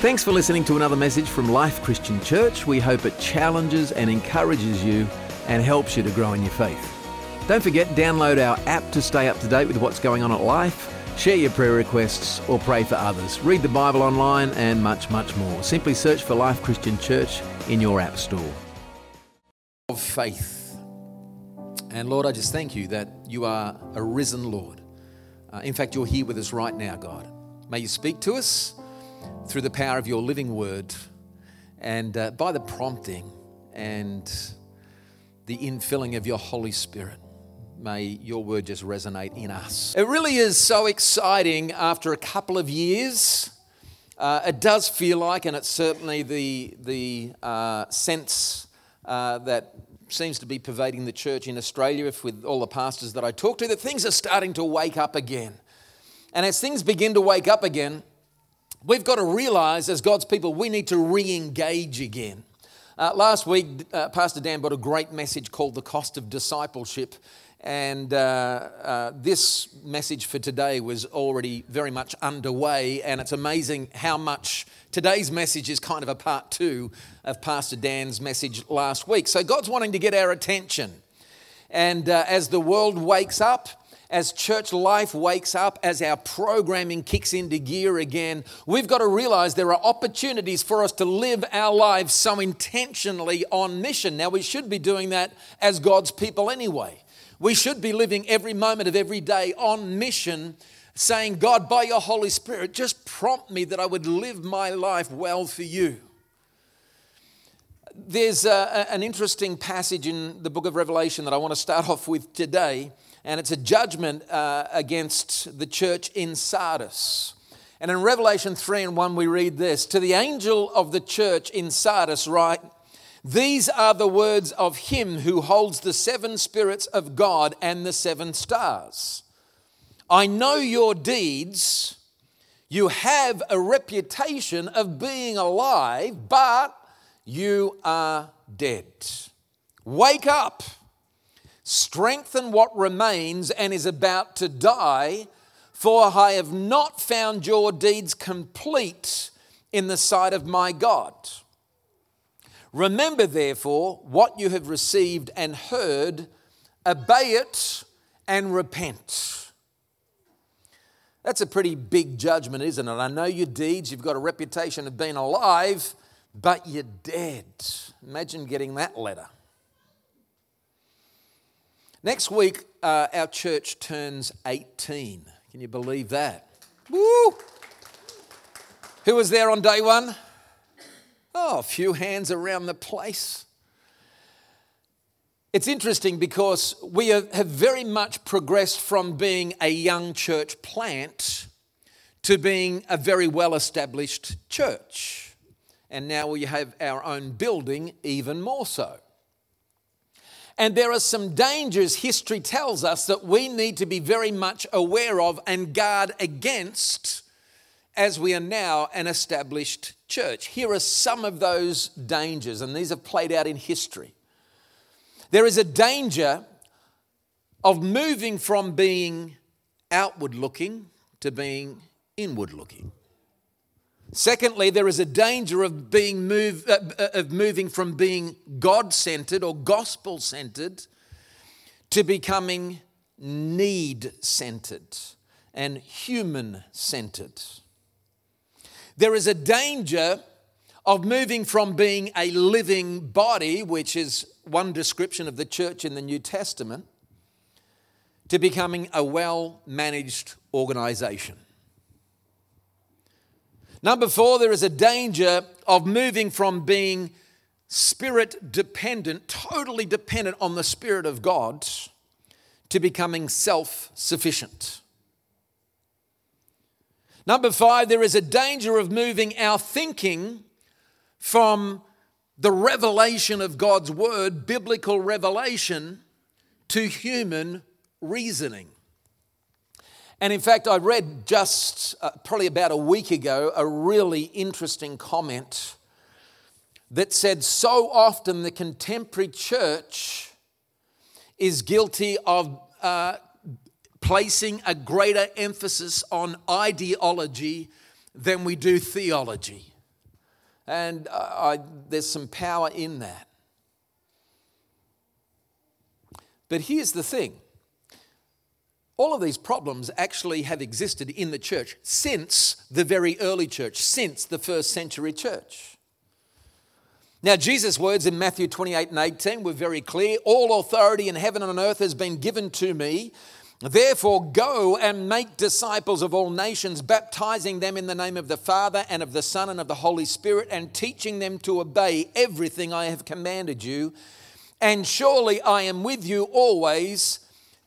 Thanks for listening to another message from Life Christian Church. We hope it challenges and encourages you and helps you to grow in your faith. Don't forget, download our app to stay up to date with what's going on at Life, share your prayer requests, or pray for others. Read the Bible online and much, much more. Simply search for Life Christian Church in your app store. Of faith. And Lord, I just thank you that you are a risen Lord. Uh, in fact, you're here with us right now, God. May you speak to us through the power of your living word and uh, by the prompting and the infilling of your Holy Spirit. May your word just resonate in us. It really is so exciting after a couple of years. Uh, it does feel like, and it's certainly the, the uh, sense uh, that seems to be pervading the church in Australia, if with all the pastors that I talk to, that things are starting to wake up again. And as things begin to wake up again, we've got to realize as God's people, we need to re engage again. Uh, last week, uh, Pastor Dan brought a great message called The Cost of Discipleship. And uh, uh, this message for today was already very much underway. And it's amazing how much today's message is kind of a part two of Pastor Dan's message last week. So God's wanting to get our attention. And uh, as the world wakes up, as church life wakes up, as our programming kicks into gear again, we've got to realize there are opportunities for us to live our lives so intentionally on mission. Now, we should be doing that as God's people anyway. We should be living every moment of every day on mission, saying, God, by your Holy Spirit, just prompt me that I would live my life well for you. There's uh, a, an interesting passage in the book of Revelation that I want to start off with today and it's a judgment uh, against the church in Sardis. And in Revelation 3 and 1, we read this To the angel of the church in Sardis, write, These are the words of him who holds the seven spirits of God and the seven stars. I know your deeds. You have a reputation of being alive, but you are dead. Wake up strengthen what remains and is about to die, for I have not found your deeds complete in the sight of my God. Remember, therefore, what you have received and heard, obey it and repent. That's a pretty big judgment, isn't it? I know your deeds, you've got a reputation of being alive, but you're dead. Imagine getting that letter. Next week, uh, our church turns 18. Can you believe that? Woo! Who was there on day one? Oh, a few hands around the place. It's interesting because we have very much progressed from being a young church plant to being a very well established church. And now we have our own building, even more so. And there are some dangers history tells us that we need to be very much aware of and guard against as we are now an established church. Here are some of those dangers, and these have played out in history. There is a danger of moving from being outward looking to being inward looking. Secondly, there is a danger of being move, uh, uh of moving from being God-centered or gospel-centered to becoming need-centered and human-centered. There is a danger of moving from being a living body, which is one description of the church in the New Testament, to becoming a well managed organization. Number four, there is a danger of moving from being spirit dependent, totally dependent on the Spirit of God, to becoming self sufficient. Number five, there is a danger of moving our thinking from the revelation of God's word, biblical revelation, to human reasoning. And in fact, I read just uh, probably about a week ago a really interesting comment that said so often the contemporary church is guilty of uh, placing a greater emphasis on ideology than we do theology. And I, there's some power in that. But here's the thing all of these problems actually have existed in the church since the very early church, since the first century church. Now, Jesus' words in Matthew 28 and 18 were very clear All authority in heaven and on earth has been given to me. Therefore, go and make disciples of all nations, baptizing them in the name of the Father and of the Son and of the Holy Spirit, and teaching them to obey everything I have commanded you. And surely I am with you always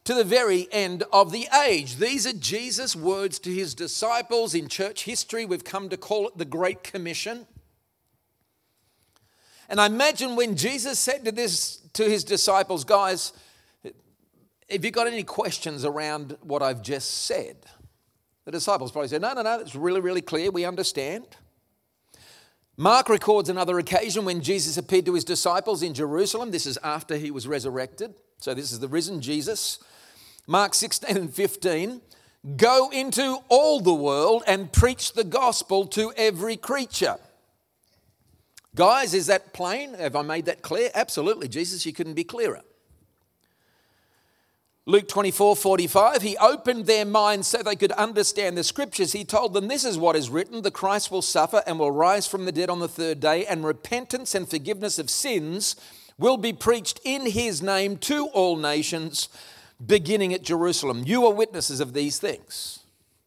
to the very end of the age. These are Jesus' words to his disciples in church history. We've come to call it the Great Commission. And I imagine when Jesus said to this to his disciples, guys, have you got any questions around what I've just said? The disciples probably said, No, no, no, it's really, really clear. We understand. Mark records another occasion when Jesus appeared to his disciples in Jerusalem. This is after he was resurrected. So, this is the risen Jesus. Mark 16 and 15 go into all the world and preach the gospel to every creature. Guys, is that plain? Have I made that clear? Absolutely, Jesus, you couldn't be clearer. Luke 24 45, he opened their minds so they could understand the scriptures. He told them, This is what is written the Christ will suffer and will rise from the dead on the third day, and repentance and forgiveness of sins will be preached in his name to all nations beginning at Jerusalem. You are witnesses of these things.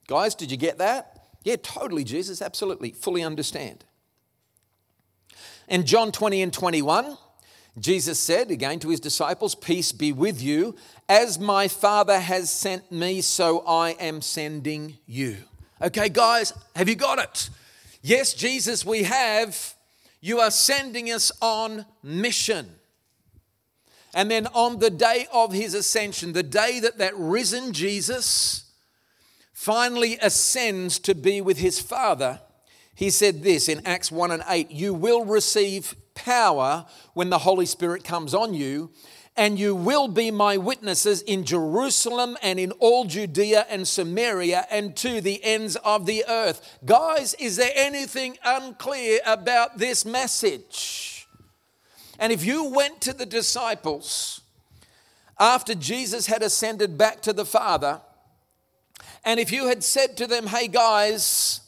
Guys, did you get that? Yeah, totally, Jesus, absolutely, fully understand. In John 20 and 21, Jesus said again to his disciples, Peace be with you. As my Father has sent me, so I am sending you. Okay, guys, have you got it? Yes, Jesus, we have. You are sending us on mission. And then on the day of his ascension, the day that that risen Jesus finally ascends to be with his Father, he said this in Acts 1 and 8 You will receive power when the Holy Spirit comes on you, and you will be my witnesses in Jerusalem and in all Judea and Samaria and to the ends of the earth. Guys, is there anything unclear about this message? And if you went to the disciples after Jesus had ascended back to the Father, and if you had said to them, hey guys,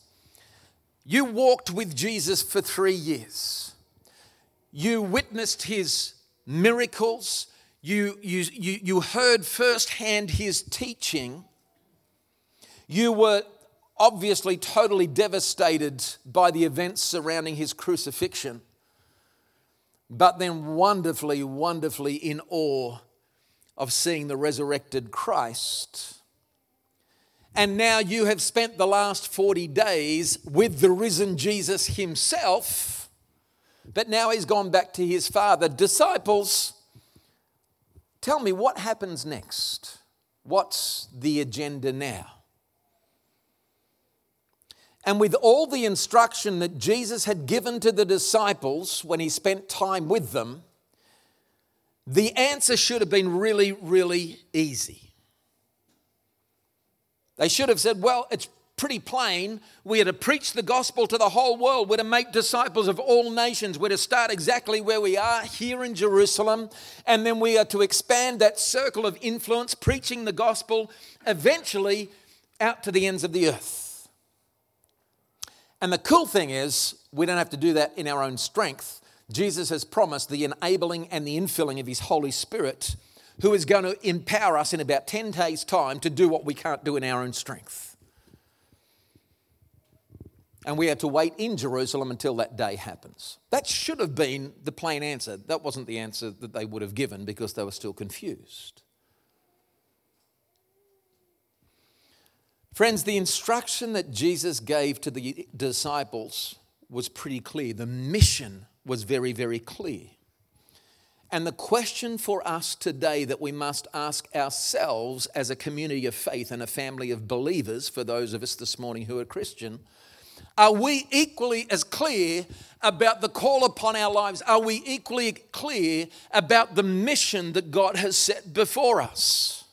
you walked with Jesus for three years, you witnessed his miracles, you, you, you, you heard firsthand his teaching, you were obviously totally devastated by the events surrounding his crucifixion but then wonderfully, wonderfully in awe of seeing the resurrected Christ. And now you have spent the last 40 days with the risen Jesus himself, but now he's gone back to his Father. Disciples, tell me what happens next? What's the agenda now? And with all the instruction that Jesus had given to the disciples when he spent time with them, the answer should have been really, really easy. They should have said, Well, it's pretty plain. We are to preach the gospel to the whole world. We're to make disciples of all nations. We're to start exactly where we are here in Jerusalem. And then we are to expand that circle of influence, preaching the gospel eventually out to the ends of the earth. And the cool thing is, we don't have to do that in our own strength. Jesus has promised the enabling and the infilling of His Holy Spirit, who is going to empower us in about 10 days' time to do what we can't do in our own strength. And we have to wait in Jerusalem until that day happens. That should have been the plain answer. That wasn't the answer that they would have given because they were still confused. Friends, the instruction that Jesus gave to the disciples was pretty clear. The mission was very, very clear. And the question for us today that we must ask ourselves as a community of faith and a family of believers, for those of us this morning who are Christian, are we equally as clear about the call upon our lives? Are we equally clear about the mission that God has set before us?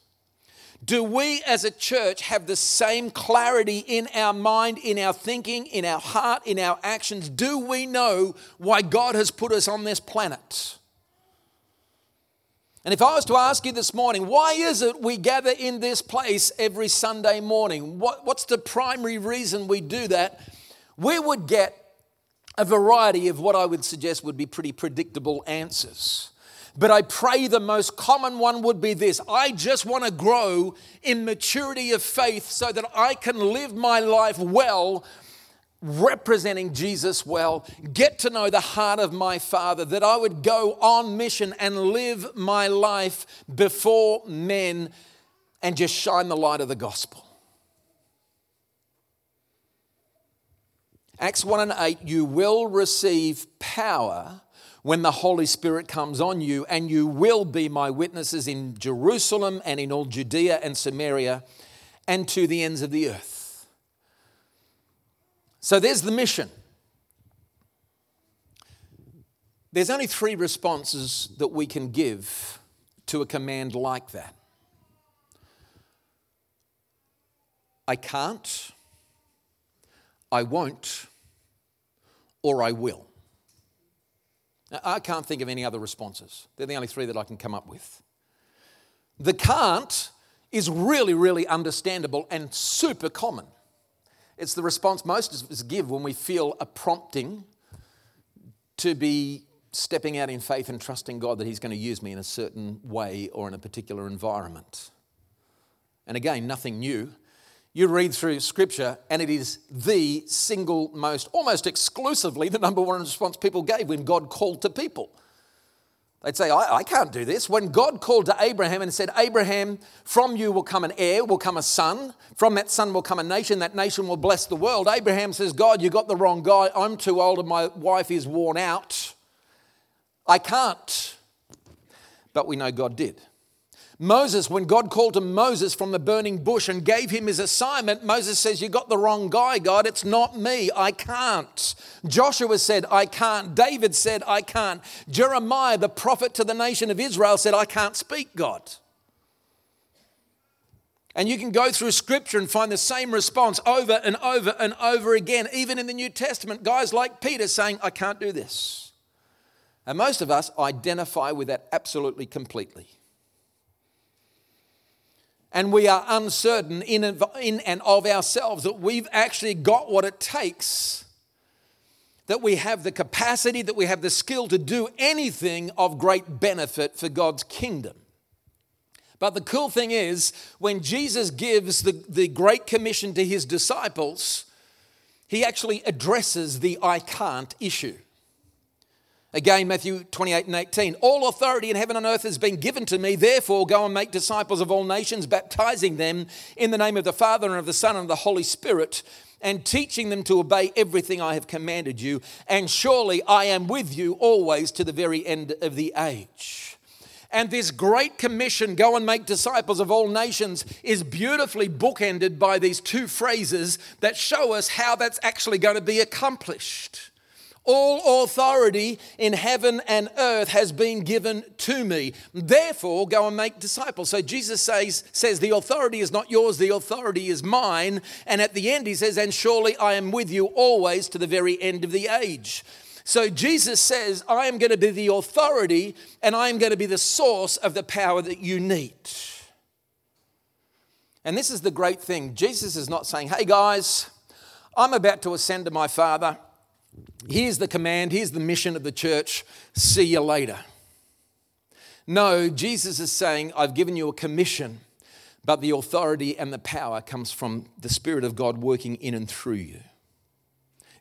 Do we as a church have the same clarity in our mind, in our thinking, in our heart, in our actions? Do we know why God has put us on this planet? And if I was to ask you this morning, why is it we gather in this place every Sunday morning? What, what's the primary reason we do that? We would get a variety of what I would suggest would be pretty predictable answers. But I pray the most common one would be this I just want to grow in maturity of faith so that I can live my life well representing Jesus well, get to know the heart of my Father, that I would go on mission and live my life before men and just shine the light of the gospel. Acts 1 and 8, you will receive power when the Holy Spirit comes on you, and you will be my witnesses in Jerusalem and in all Judea and Samaria and to the ends of the earth. So there's the mission. There's only three responses that we can give to a command like that I can't, I won't, or I will. Now, I can't think of any other responses. They're the only three that I can come up with. The can't is really, really understandable and super common. It's the response most of us give when we feel a prompting to be stepping out in faith and trusting God that He's going to use me in a certain way or in a particular environment. And again, nothing new. You read through Scripture, and it is the single most, almost exclusively, the number one response people gave when God called to people. They'd say, I, I, can't do this. When God called to Abraham and said, Abraham, from you will come an heir, will come a son. From that son will come a nation. That nation will bless the world. Abraham says, God, you got the wrong guy. I'm too old and my wife is worn out. I can't. But we know God did. Moses, when God called to Moses from the burning bush and gave him his assignment, Moses says, You got the wrong guy, God. It's not me. I can't. Joshua said, I can't. David said, I can't. Jeremiah, the prophet to the nation of Israel, said, I can't speak, God. And you can go through scripture and find the same response over and over and over again, even in the New Testament. Guys like Peter saying, I can't do this. And most of us identify with that absolutely completely and we are uncertain in, and of ourselves that we've actually got what it takes, that we have the capacity, that we have the skill to do anything of great benefit for God's kingdom. But the cool thing is, when Jesus gives the, the Great Commission to his disciples, he actually addresses the I can't issue. Again, Matthew 28 and 18. All authority in heaven and earth has been given to me. Therefore, go and make disciples of all nations, baptizing them in the name of the Father and of the Son and of the Holy Spirit, and teaching them to obey everything I have commanded you. And surely I am with you always to the very end of the age. And this great commission, go and make disciples of all nations, is beautifully bookended by these two phrases that show us how that's actually going to be accomplished. All authority in heaven and earth has been given to me. Therefore, go and make disciples. So Jesus says, says, The authority is not yours, the authority is mine. And at the end, he says, And surely I am with you always to the very end of the age. So Jesus says, I am going to be the authority and I am going to be the source of the power that you need. And this is the great thing. Jesus is not saying, Hey guys, I'm about to ascend to my Father. Here's the command, here's the mission of the church see you later. No, Jesus is saying, I've given you a commission, but the authority and the power comes from the Spirit of God working in and through you.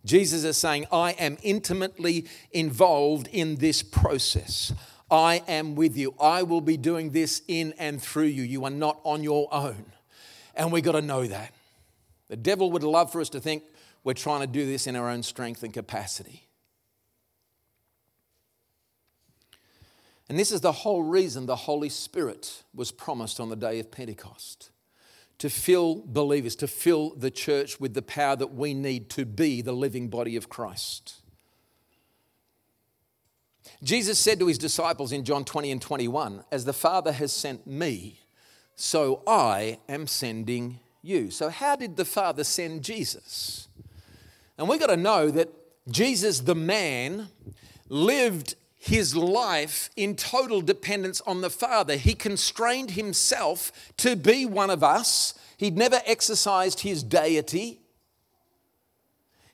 Jesus is saying, I am intimately involved in this process. I am with you. I will be doing this in and through you. You are not on your own. And we got to know that. The devil would love for us to think we're trying to do this in our own strength and capacity. And this is the whole reason the Holy Spirit was promised on the day of Pentecost to fill believers, to fill the church with the power that we need to be the living body of Christ. Jesus said to his disciples in John 20 and 21, As the Father has sent me, so I am sending you. So, how did the Father send Jesus? And we've got to know that Jesus, the man, lived his life in total dependence on the Father. He constrained himself to be one of us. He'd never exercised his deity.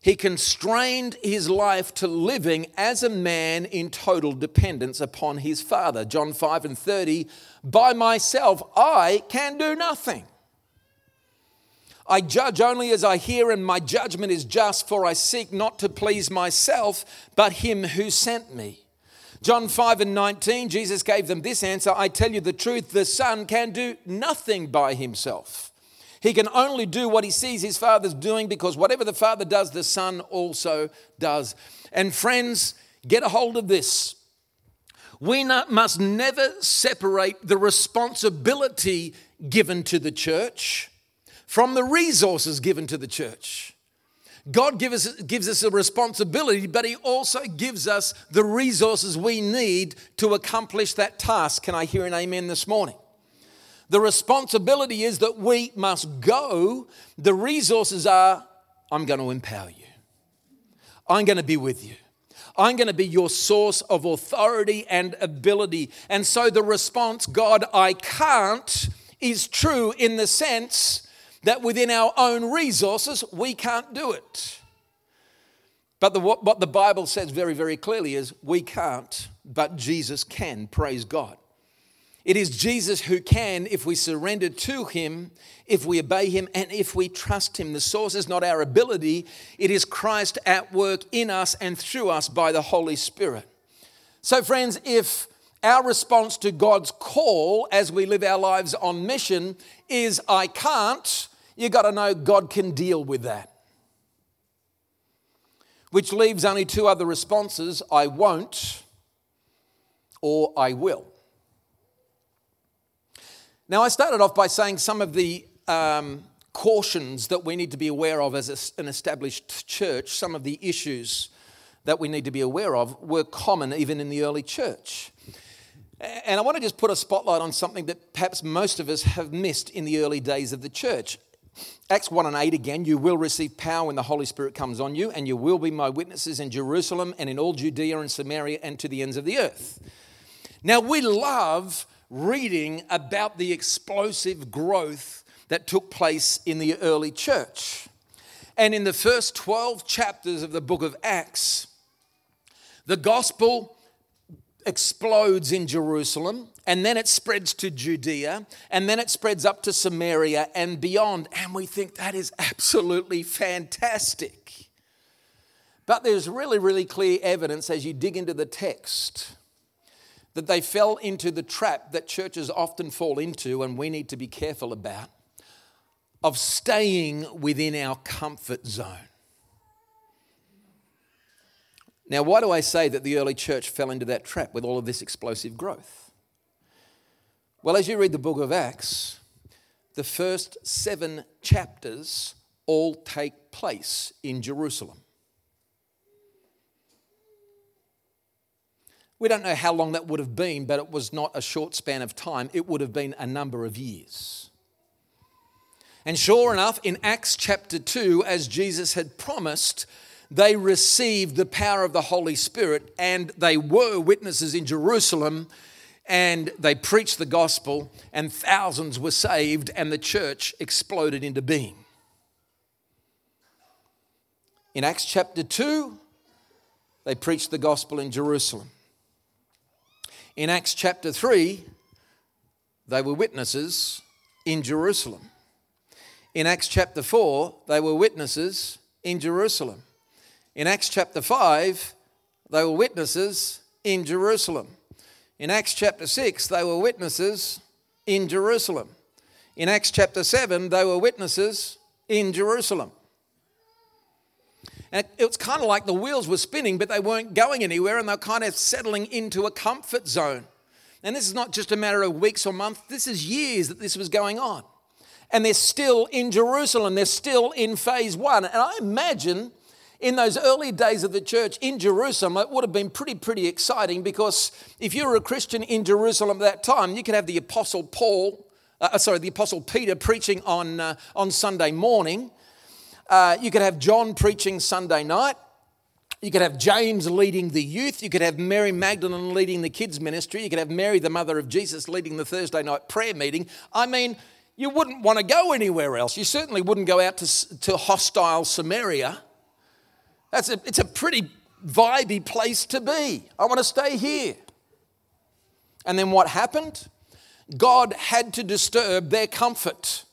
He constrained his life to living as a man in total dependence upon his Father. John 5 and 30 By myself I can do nothing. I judge only as I hear, and my judgment is just, for I seek not to please myself, but him who sent me. John 5 and 19, Jesus gave them this answer I tell you the truth, the Son can do nothing by himself. He can only do what he sees his father's doing because whatever the father does, the son also does. And friends, get a hold of this. We not, must never separate the responsibility given to the church from the resources given to the church. God give us, gives us a responsibility, but He also gives us the resources we need to accomplish that task. Can I hear an amen this morning? The responsibility is that we must go. The resources are I'm going to empower you, I'm going to be with you. I'm going to be your source of authority and ability. And so the response, God, I can't, is true in the sense that within our own resources, we can't do it. But the, what the Bible says very, very clearly is we can't, but Jesus can. Praise God. It is Jesus who can if we surrender to Him, if we obey Him, and if we trust Him. The source is not our ability, it is Christ at work in us and through us by the Holy Spirit. So, friends, if our response to God's call as we live our lives on mission is, I can't, you got to know God can deal with that. Which leaves only two other responses I won't or I will. Now, I started off by saying some of the um, cautions that we need to be aware of as an established church, some of the issues that we need to be aware of were common even in the early church. And I want to just put a spotlight on something that perhaps most of us have missed in the early days of the church. Acts 1 and 8 again, you will receive power when the Holy Spirit comes on you, and you will be my witnesses in Jerusalem and in all Judea and Samaria and to the ends of the earth. Now, we love reading about the explosive growth that took place in the early church. And in the first 12 chapters of the book of Acts, the gospel explodes in Jerusalem, and then it spreads to Judea, and then it spreads up to Samaria and beyond. And we think that is absolutely fantastic. But there's really, really clear evidence as you dig into the text that they fell into the trap that churches often fall into and we need to be careful about of staying within our comfort zone. Now, why do I say that the early church fell into that trap with all of this explosive growth? Well, as you read the book of Acts, the first seven chapters all take place in Jerusalem. We don't know how long that would have been, but it was not a short span of time. It would have been a number of years. And sure enough, in Acts chapter 2, as Jesus had promised, they received the power of the Holy Spirit and they were witnesses in Jerusalem and they preached the gospel and thousands were saved and the church exploded into being. In Acts chapter 2, they preached the gospel in Jerusalem. In Acts chapter 3, they were witnesses in Jerusalem. In Acts chapter 4, they were witnesses in Jerusalem. In Acts chapter 5, they were witnesses in Jerusalem. In Acts chapter 6, they were witnesses in Jerusalem. In Acts chapter 7, they were witnesses in Jerusalem. And it was kind of like the wheels were spinning, but they weren't going anywhere and they're kind of settling into a comfort zone. And this is not just a matter of weeks or months, this is years that this was going on. And they're still in Jerusalem, they're still in phase one. And I imagine in those early days of the church in Jerusalem, it would have been pretty, pretty exciting because if you were a Christian in Jerusalem at that time, you could have the Apostle Paul uh, sorry, the Apostle Peter preaching on, uh, on Sunday morning. Uh, you could have John preaching Sunday night. You could have James leading the youth. You could have Mary Magdalene leading the kids' ministry. You could have Mary, the mother of Jesus, leading the Thursday night prayer meeting. I mean, you wouldn't want to go anywhere else. You certainly wouldn't go out to, to hostile Samaria. That's a, it's a pretty vibey place to be. I want to stay here. And then what happened? God had to disturb their comfort.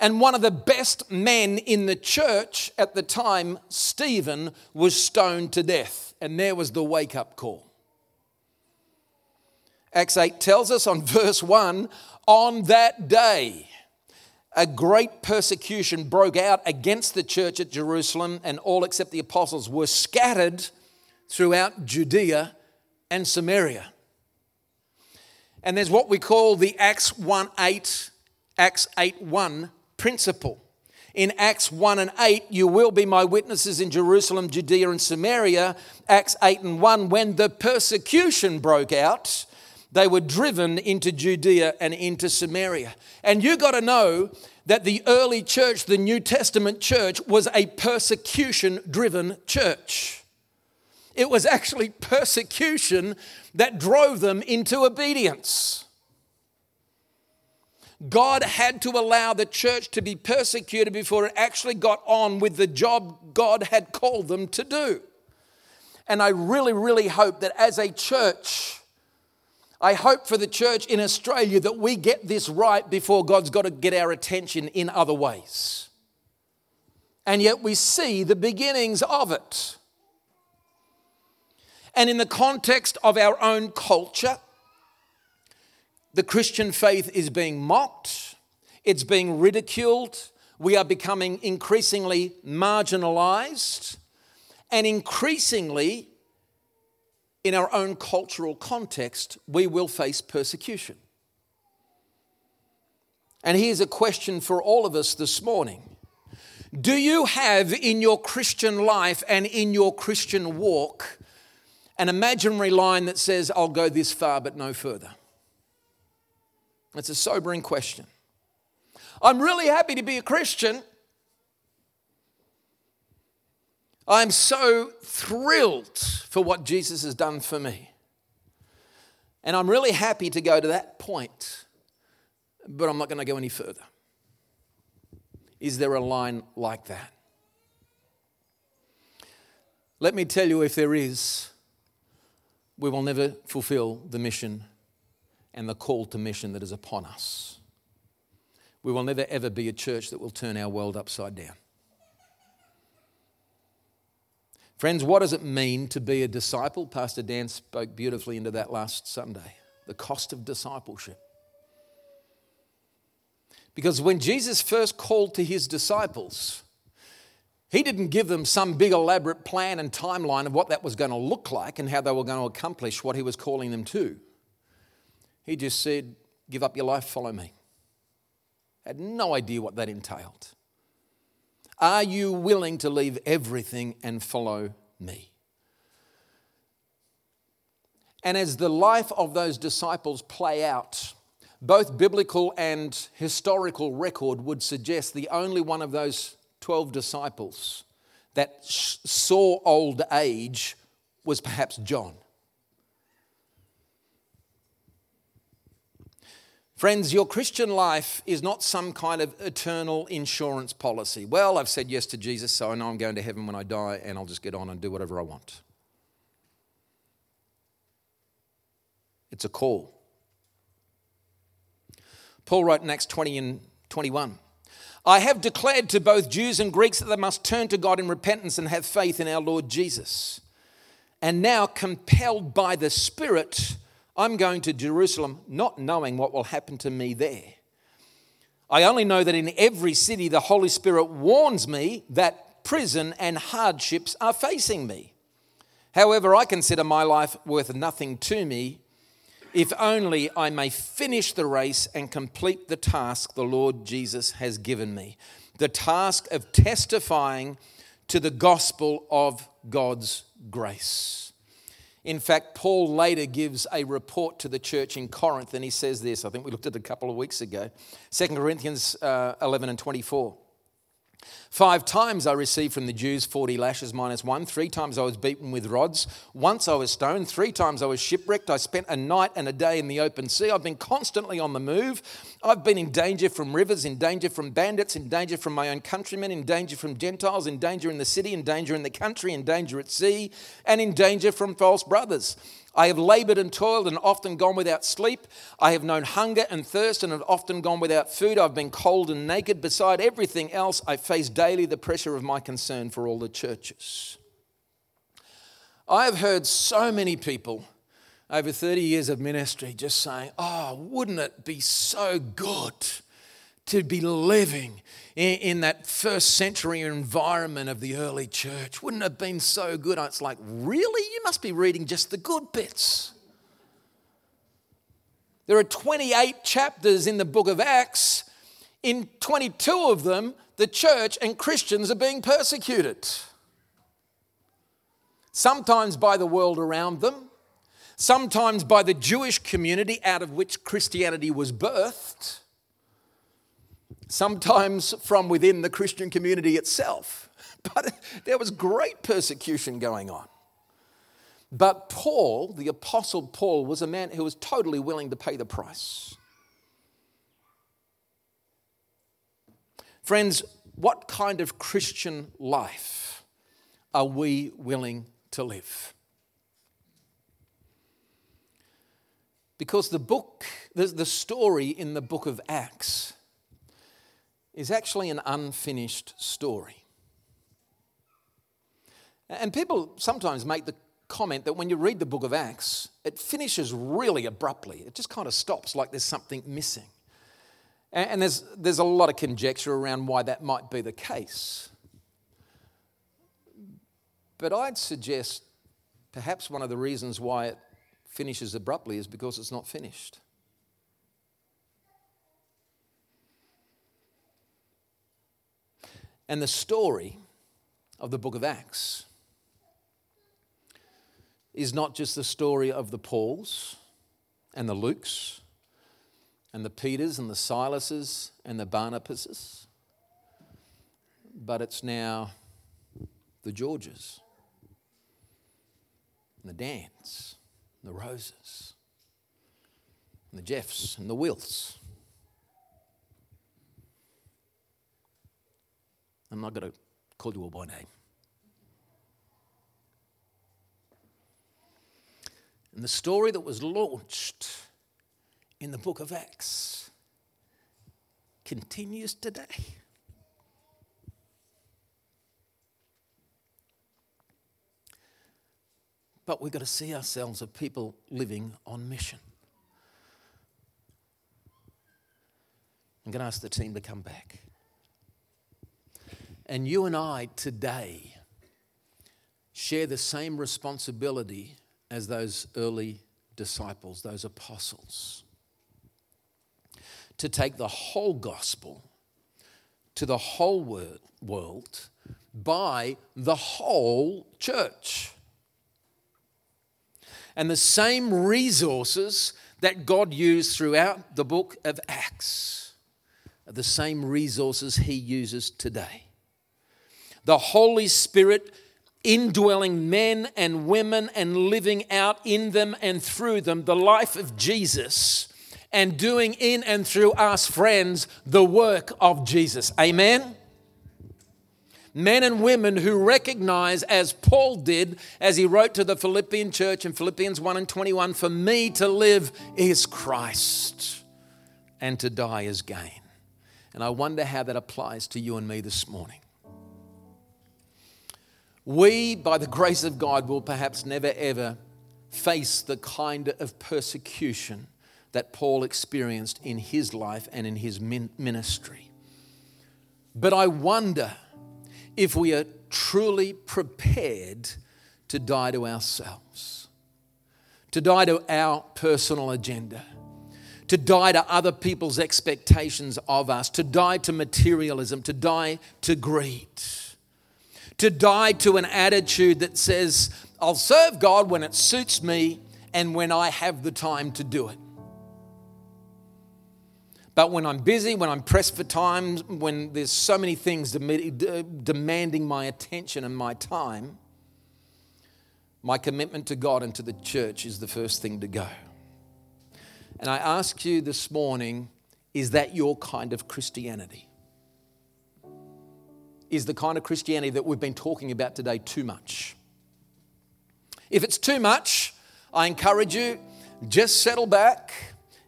And one of the best men in the church at the time, Stephen, was stoned to death. And there was the wake up call. Acts 8 tells us on verse 1 on that day, a great persecution broke out against the church at Jerusalem, and all except the apostles were scattered throughout Judea and Samaria. And there's what we call the Acts 1 8, Acts 8 1 principle. In Acts 1 and 8, you will be my witnesses in Jerusalem, Judea, and Samaria. Acts 8 and 1, when the persecution broke out, they were driven into Judea and into Samaria. And you got to know that the early church, the New Testament church, was a persecution driven church. It was actually persecution that drove them into obedience. God had to allow the church to be persecuted before it actually got on with the job God had called them to do. And I really, really hope that as a church, I hope for the church in Australia that we get this right before God's got to get our attention in other ways. And yet we see the beginnings of it. And in the context of our own culture, the Christian faith is being mocked, it's being ridiculed, we are becoming increasingly marginalized, and increasingly in our own cultural context, we will face persecution. And here's a question for all of us this morning Do you have in your Christian life and in your Christian walk an imaginary line that says, I'll go this far but no further? That's a sobering question. I'm really happy to be a Christian. I'm so thrilled for what Jesus has done for me. And I'm really happy to go to that point, but I'm not going to go any further. Is there a line like that? Let me tell you if there is, we will never fulfill the mission and the call to mission that is upon us. We will never ever be a church that will turn our world upside down. Friends, what does it mean to be a disciple? Pastor Dan spoke beautifully into that last Sunday. The cost of discipleship. Because when Jesus first called to his disciples, he didn't give them some big elaborate plan and timeline of what that was going to look like and how they were going to accomplish what he was calling them to. He just said, Give up your life, follow me. Had no idea what that entailed. Are you willing to leave everything and follow me? And as the life of those disciples play out, both biblical and historical record would suggest the only one of those 12 disciples that saw old age was perhaps John. Friends, your Christian life is not some kind of eternal insurance policy. Well, I've said yes to Jesus, so I know I'm going to heaven when I die, and I'll just get on and do whatever I want. It's a call. Paul wrote in Acts 20 and 21 I have declared to both Jews and Greeks that they must turn to God in repentance and have faith in our Lord Jesus. And now, compelled by the Spirit, I'm going to Jerusalem not knowing what will happen to me there. I only know that in every city the Holy Spirit warns me that prison and hardships are facing me. However, I consider my life worth nothing to me if only I may finish the race and complete the task the Lord Jesus has given me the task of testifying to the gospel of God's grace. In fact, Paul later gives a report to the church in Corinth, and he says this. I think we looked at it a couple of weeks ago 2 Corinthians uh, 11 and 24. Five times I received from the Jews 40 lashes minus one. Three times I was beaten with rods. Once I was stoned. Three times I was shipwrecked. I spent a night and a day in the open sea. I've been constantly on the move. I've been in danger from rivers, in danger from bandits, in danger from my own countrymen, in danger from Gentiles, in danger in the city, in danger in the country, in danger at sea, and in danger from false brothers. I have labored and toiled and often gone without sleep. I have known hunger and thirst and have often gone without food. I've been cold and naked. Beside everything else, I face daily the pressure of my concern for all the churches. I have heard so many people over 30 years of ministry just saying, Oh, wouldn't it be so good to be living in, in, that first century environment of the early church. Wouldn't have been so good? It's like, really? You must be reading just the good bits. There are 28 chapters in the book of Acts. In 22 of them, the church and Christians are being persecuted. Sometimes by the world around them, sometimes by the Jewish community out of which Christianity was birthed sometimes from within the Christian community itself. But there was great persecution going on. But Paul, the Apostle Paul, was a man who was totally willing to pay the price. Friends, what kind of Christian life are we willing to live? Because the book, the story in the book of Acts is actually an unfinished story. And people sometimes make the comment that when you read the book of Acts, it finishes really abruptly. It just kind of stops like there's something missing. And there's, there's a lot of conjecture around why that might be the case. But I'd suggest perhaps one of the reasons why it finishes abruptly is because it's not finished. And the story of the book of Acts is not just the story of the Pauls and the Lukes and the Peters and the Silases and the Barnabases, but it's now the Georges and the Dans, and the Roses, and the Jeffs and the Wills I'm not going to call you all by name. Eh? And the story that was launched in the book of Acts continues today. But we've got to see ourselves as people living on mission. I'm going to ask the team to come back. And you and I today share the same responsibility as those early disciples, those apostles, to take the whole gospel to the whole world by the whole church. And the same resources that God used throughout the book of Acts are the same resources He uses today the Holy Spirit indwelling men and women and living out in them and through them the life of Jesus and doing in and through us, friends, the work of Jesus. Amen? Men and women who recognize, as Paul did as he wrote to the Philippian church in Philippians 1 and 21, for me to live is Christ and to die is gain. And I wonder how that applies to you and me this morning we, by the grace of God, will perhaps never ever face the kind of persecution that Paul experienced in his life and in his ministry. But I wonder if we are truly prepared to die to ourselves, to die to our personal agenda, to die to other people's expectations of us, to die to materialism, to die to greed to die to an attitude that says, I'll serve God when it suits me and when I have the time to do it. But when I'm busy, when I'm pressed for time, when there's so many things demanding my attention and my time, my commitment to God and to the church is the first thing to go. And I ask you this morning is that your kind of Christianity? Is the kind of Christianity that we've been talking about today too much? If it's too much, I encourage you just settle back,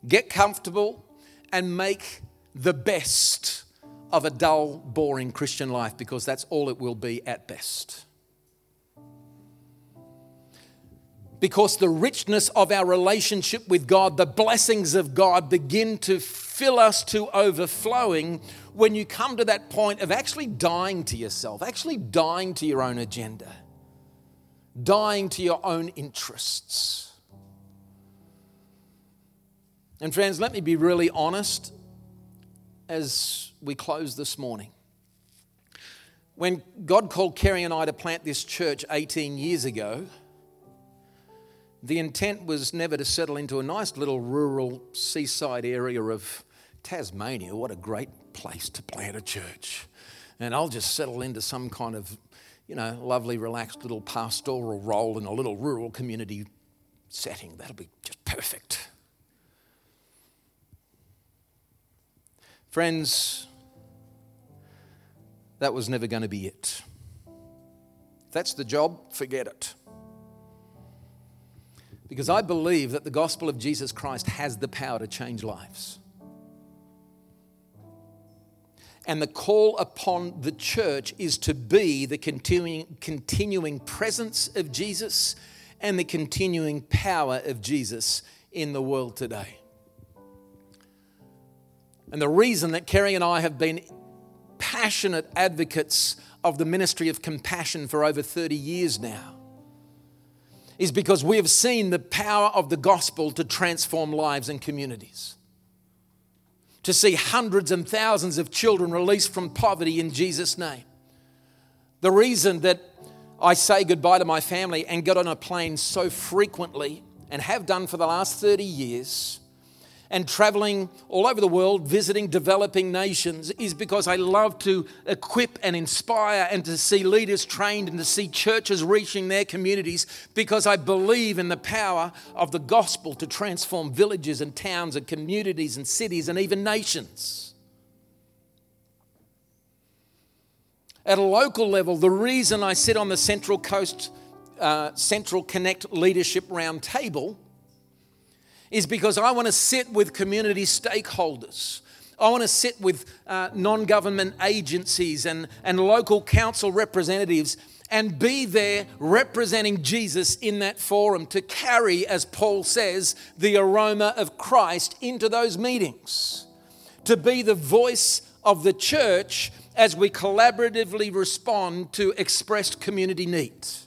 get comfortable, and make the best of a dull, boring Christian life because that's all it will be at best. Because the richness of our relationship with God, the blessings of God begin to fill us to overflowing when you come to that point of actually dying to yourself, actually dying to your own agenda, dying to your own interests. And, friends, let me be really honest as we close this morning. When God called Kerry and I to plant this church 18 years ago, the intent was never to settle into a nice little rural seaside area of Tasmania. What a great place to plant a church. And I'll just settle into some kind of, you know, lovely, relaxed little pastoral role in a little rural community setting. That'll be just perfect. Friends, that was never going to be it. If that's the job, forget it. Because I believe that the gospel of Jesus Christ has the power to change lives. And the call upon the church is to be the continuing, continuing presence of Jesus and the continuing power of Jesus in the world today. And the reason that Kerry and I have been passionate advocates of the ministry of compassion for over 30 years now is because we have seen the power of the gospel to transform lives and communities. To see hundreds and thousands of children released from poverty in Jesus' name. The reason that I say goodbye to my family and get on a plane so frequently and have done for the last 30 years and traveling all over the world, visiting developing nations, is because I love to equip and inspire and to see leaders trained and to see churches reaching their communities because I believe in the power of the gospel to transform villages and towns and communities and cities and even nations. At a local level, the reason I sit on the Central Coast uh, Central Connect Leadership Roundtable is because I want to sit with community stakeholders. I want to sit with uh, non government agencies and, and local council representatives and be there representing Jesus in that forum to carry, as Paul says, the aroma of Christ into those meetings. To be the voice of the church as we collaboratively respond to expressed community needs.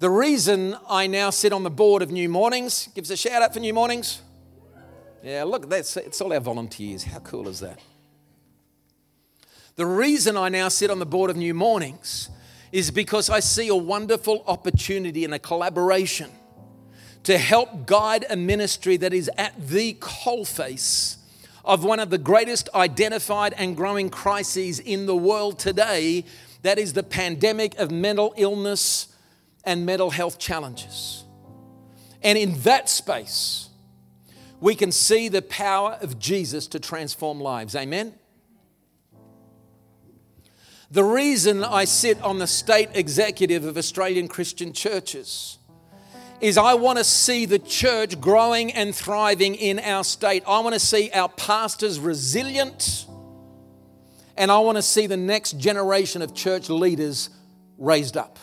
The reason I now sit on the board of New Mornings, gives a shout out for New Mornings. Yeah, look, that's it's all our volunteers. How cool is that? The reason I now sit on the board of New Mornings is because I see a wonderful opportunity and a collaboration to help guide a ministry that is at the coalface of one of the greatest identified and growing crises in the world today that is the pandemic of mental illness and mental health challenges. And in that space, we can see the power of Jesus to transform lives. Amen? The reason I sit on the state executive of Australian Christian churches is I want to see the church growing and thriving in our state. I want to see our pastors resilient, and I want to see the next generation of church leaders raised up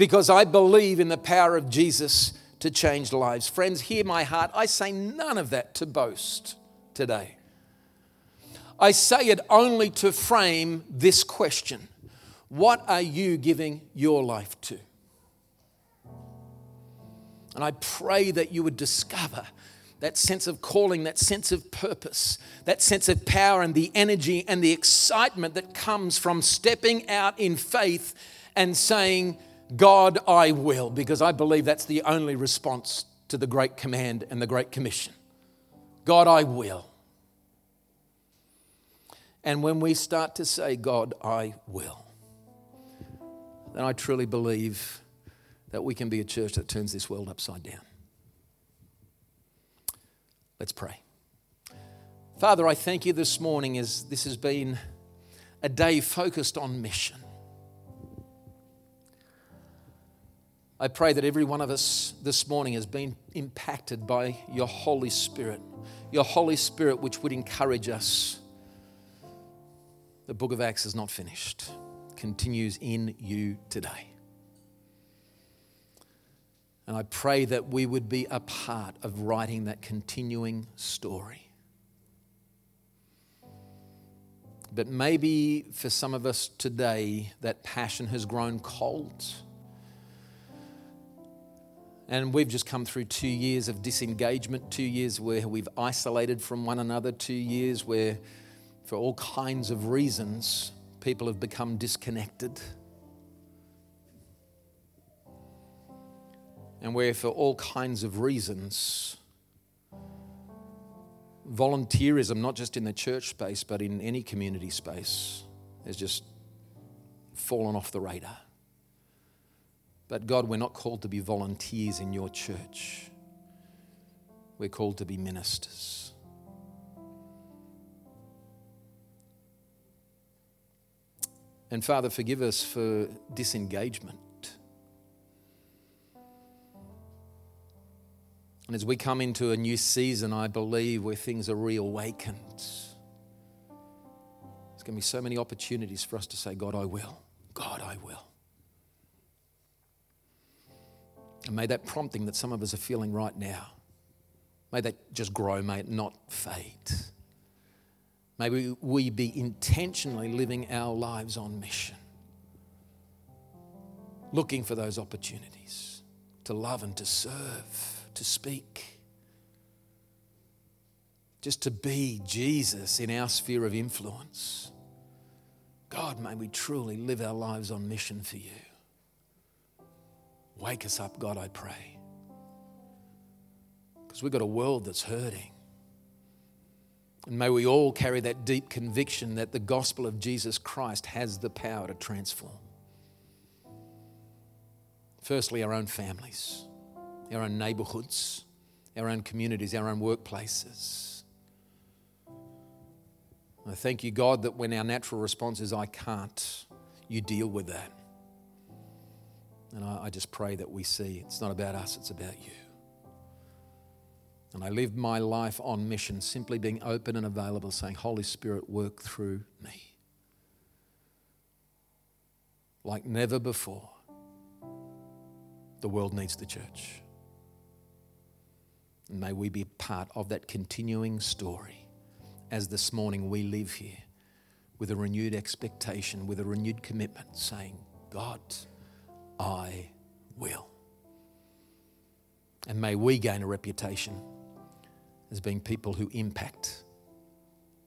because I believe in the power of Jesus to change lives. Friends, hear my heart. I say none of that to boast today. I say it only to frame this question What are you giving your life to? And I pray that you would discover that sense of calling, that sense of purpose, that sense of power and the energy and the excitement that comes from stepping out in faith and saying, God, I will, because I believe that's the only response to the Great Command and the Great Commission. God, I will. And when we start to say, God, I will, then I truly believe that we can be a church that turns this world upside down. Let's pray. Father, I thank you this morning as this has been a day focused on mission. I pray that every one of us this morning has been impacted by your Holy Spirit, your Holy Spirit, which would encourage us. The book of Acts is not finished, continues in you today. And I pray that we would be a part of writing that continuing story. But maybe for some of us today, that passion has grown cold. And we've just come through two years of disengagement, two years where we've isolated from one another, two years where, for all kinds of reasons, people have become disconnected. and where, for all kinds of reasons, volunteerism, not just in the church space, but in any community space, has just fallen off the radar. But God, we're not called to be volunteers in your church. We're called to be ministers. And Father, forgive us for disengagement. And as we come into a new season, I believe where things are reawakened, there's going to be so many opportunities for us to say, God, I will. God, I will. And may that prompting that some of us are feeling right now, may that just grow, may it not fade. May we, we be intentionally living our lives on mission, looking for those opportunities to love and to serve to speak, just to be Jesus in our sphere of influence. God, may we truly live our lives on mission for you. Wake us up, God, I pray. Because we've got a world that's hurting. And may we all carry that deep conviction that the gospel of Jesus Christ has the power to transform. Firstly, our own families our own neighborhoods, our own communities, our own workplaces. I thank you, God, that when our natural response is, I can't, you deal with that. And I, I just pray that we see it's not about us, it's about you. And I live my life on mission, simply being open and available, saying, Holy Spirit, work through me. Like never before, the world needs the church. And may we be part of that continuing story as this morning we live here with a renewed expectation, with a renewed commitment, saying, God, I will. And may we gain a reputation as being people who impact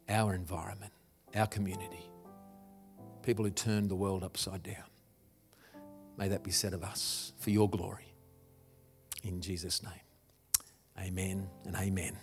our environment, our community, people who turn the world upside down. May that be said of us for your glory. In Jesus' name, amen and amen.